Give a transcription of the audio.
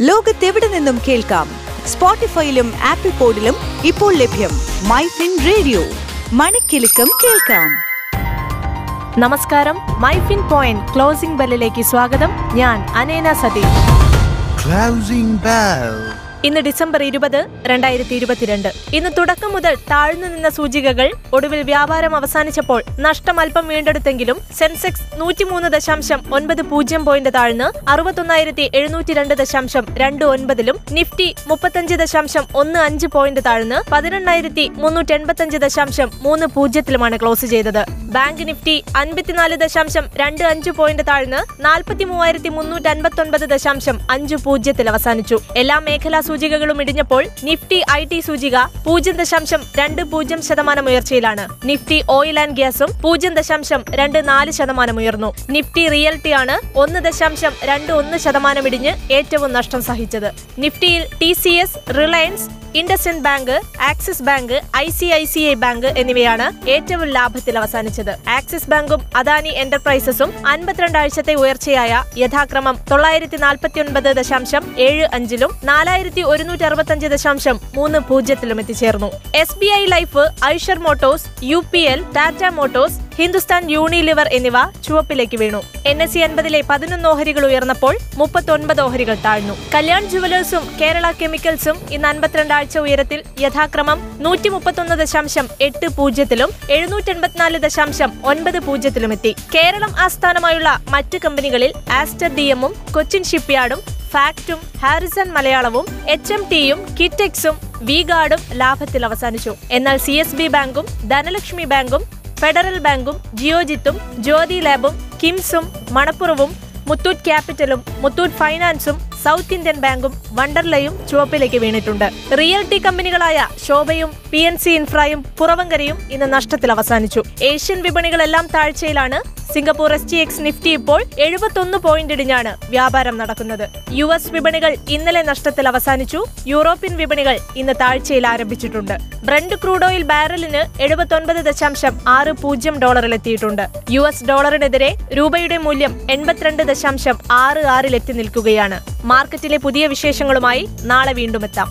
ലോകത്തെവിടെ നിന്നും കേൾക്കാം? സ്പോട്ടിഫൈയിലും ആപ്പിൾ പോഡിലും ഇപ്പോൾ ലഭ്യം മൈ ഫിൻ റേഡിയോ. മണിക്കെലക്കം കേൾക്കാം. നമസ്കാരം. മൈ ഫിൻ പോയിന്റ് ക്ലോസിംഗ് ബെല്ലിലേക്ക് സ്വാഗതം. ഞാൻ അനേന സതീഷ്. Closing bell. ഇന്ന് ഡിസംബർ ഇരുപത് രണ്ടായിരത്തി ഇരുപത്തിരണ്ട് ഇന്ന് തുടക്കം മുതൽ താഴ്ന്നു നിന്ന സൂചികകൾ ഒടുവിൽ വ്യാപാരം അവസാനിച്ചപ്പോൾ നഷ്ടം അല്പം വീണ്ടെടുത്തെങ്കിലും സെൻസെക്സ് നൂറ്റിമൂന്ന് ദശാംശം ഒൻപത് പൂജ്യം പോയിന്റ് താഴ്ന്ന് അറുപത്തൊന്നായിരത്തി എഴുന്നൂറ്റി രണ്ട് ദശാംശം രണ്ട് ഒൻപതിലും നിഫ്റ്റി മുപ്പത്തഞ്ച് ദശാംശം ഒന്ന് അഞ്ച് പോയിന്റ് താഴ്ന്ന് പതിനെണ്ണായിരത്തി മുന്നൂറ്റി എൺപത്തഞ്ച് ദശാംശം മൂന്ന് പൂജ്യത്തിലുമാണ് ക്ലോസ് ചെയ്തത്. ബാങ്ക് നിഫ്റ്റി അൻപത്തിനാല് ദശാംശം രണ്ട് അഞ്ച് പോയിന്റ് താഴ്ന്ന് നാൽപ്പത്തി മൂവായിരത്തി മുന്നൂറ്റി അൻപത്തി ഒൻപത് ദശാംശം അഞ്ച് പൂജ്യത്തിൽ അവസാനിച്ചു. എല്ലാ മേഖലാ സൂചികകളും ഇടിഞ്ഞപ്പോൾ നിഫ്റ്റി ഐ ടി സൂചിക പൂജ്യം ദശാംശം രണ്ട് പൂജ്യം ശതമാനം ഉയർച്ചയിലാണ്. നിഫ്റ്റി ഓയിൽ ആൻഡ് ഗ്യാസും പൂജ്യം ദശാംശം രണ്ട് നാല് ശതമാനം ഉയർന്നു. നിഫ്റ്റി റിയൽറ്റി ആണ് ഒന്ന് ദശാംശം രണ്ട് ഒന്ന് ശതമാനം ഇടിഞ്ഞ് ഏറ്റവും നഷ്ടം സഹിച്ചത്. നിഫ്റ്റിയിൽ T C S Reliance IndusInd Bank Axis Bank I C I C I Bank എന്നിവയാണ് ഏറ്റവും ലാഭത്തിൽ അവസാനിച്ചത്. ആക്സിസ് ബാങ്കും അദാനി എന്റർപ്രൈസസും അൻപത്തിരണ്ടാഴ്ചത്തെ ഉയർച്ചയായ യഥാക്രമം തൊള്ളായിരത്തി നാൽപ്പത്തിയൊൻപത് ദശാംശം ഏഴ് അഞ്ചിലും നാലായിരത്തി ഒരുന്നൂറ്റി അറുപത്തിയഞ്ച് ദശാംശം മൂന്ന് പൂജ്യത്തിലും എത്തിച്ചേർന്നു. S B I Life Eicher Motors U P L Tata Motors Hindustan Unilever എന്നിവ ചുവപ്പിലേക്ക് വീണു. എൻ എസ് സി അൻപതിലെ പതിനൊന്ന് ഓഹരികൾ ഉയർന്നപ്പോൾ മുപ്പത്തൊൻപത് ഓഹരികൾ താഴ്ന്നു. കല്യാൺ ജുവലേഴ്സും കേരള കെമിക്കൽസും ഇന്ന് അൻപത്തിരണ്ട് ആഴ്ച ഉയരത്തിൽ യഥാക്രമം നൂറ്റി മുപ്പത്തൊന്ന് ദശാംശം എട്ട് പൂജ്യത്തിലും എഴുന്നൂറ്റി എൺപത്തിനാല് ദശാംശം ഒൻപത് പൂജ്യത്തിലും എത്തി. കേരളം ആസ്ഥാനമായുള്ള മറ്റ് കമ്പനികളിൽ ആസ്റ്റർ ഡി എമ്മും കൊച്ചിൻ ഷിപ്പ്യാർഡും ഫാക്റ്റും ഹാരിസൺ മലയാളവും എച്ച് എം ടിയും കിറ്റെക്സും വി ഗാർഡും ലാഭത്തിൽ അവസാനിച്ചു. എന്നാൽ സി എസ് ബി ബാങ്കും ധനലക്ഷ്മി ബാങ്കും ഫെഡറൽ ബാങ്കും ജിയോജിത്തും ജ്യോതി ലാബും കിംസും മണപ്പുറവും മുത്തൂറ്റ് ക്യാപിറ്റലും മുത്തൂറ്റ് ഫൈനാൻസും സൗത്ത് ഇന്ത്യൻ ബാങ്കും വണ്ടർലയും ചുവപ്പിലേക്ക് വീണിട്ടുണ്ട്. റിയൽറ്റി കമ്പനികളായ ശോഭയും പി എൻ സി ഇൻഫ്രയും പുറവങ്കരയും ഇന്ന് നഷ്ടത്തിൽ അവസാനിച്ചു. ഏഷ്യൻ വിപണികളെല്ലാം താഴ്ചയിലാണ് Singapore S T X Nifty ഇപ്പോൾ എഴുപത്തൊന്ന് പോയിന്റ് ഇടിഞ്ഞാണ് വ്യാപാരം നടക്കുന്നത്. യു എസ് വിപണികൾ ഇന്നലെ നഷ്ടത്തിൽ അവസാനിച്ചു. യൂറോപ്യൻ വിപണികൾ ഇന്ന് താഴ്ചയിൽ ആരംഭിച്ചിട്ടുണ്ട്. ബ്രണ്ട് ക്രൂഡ് ഓയിൽ ബാരലിന് എഴുപത്തൊൻപത് ദശാംശം ആറ് പൂജ്യം ഡോളറിൽ എത്തിയിട്ടുണ്ട് യു എസ് ഡോളറിനെതിരെ രൂപയുടെ മൂല്യം എൺപത്തിരണ്ട് ദശാംശം ആറ് ആറിലെത്തി നിൽക്കുകയാണ്. മാർക്കറ്റിലെ പുതിയ വിശേഷങ്ങളുമായി നാളെ വീണ്ടും എത്താം.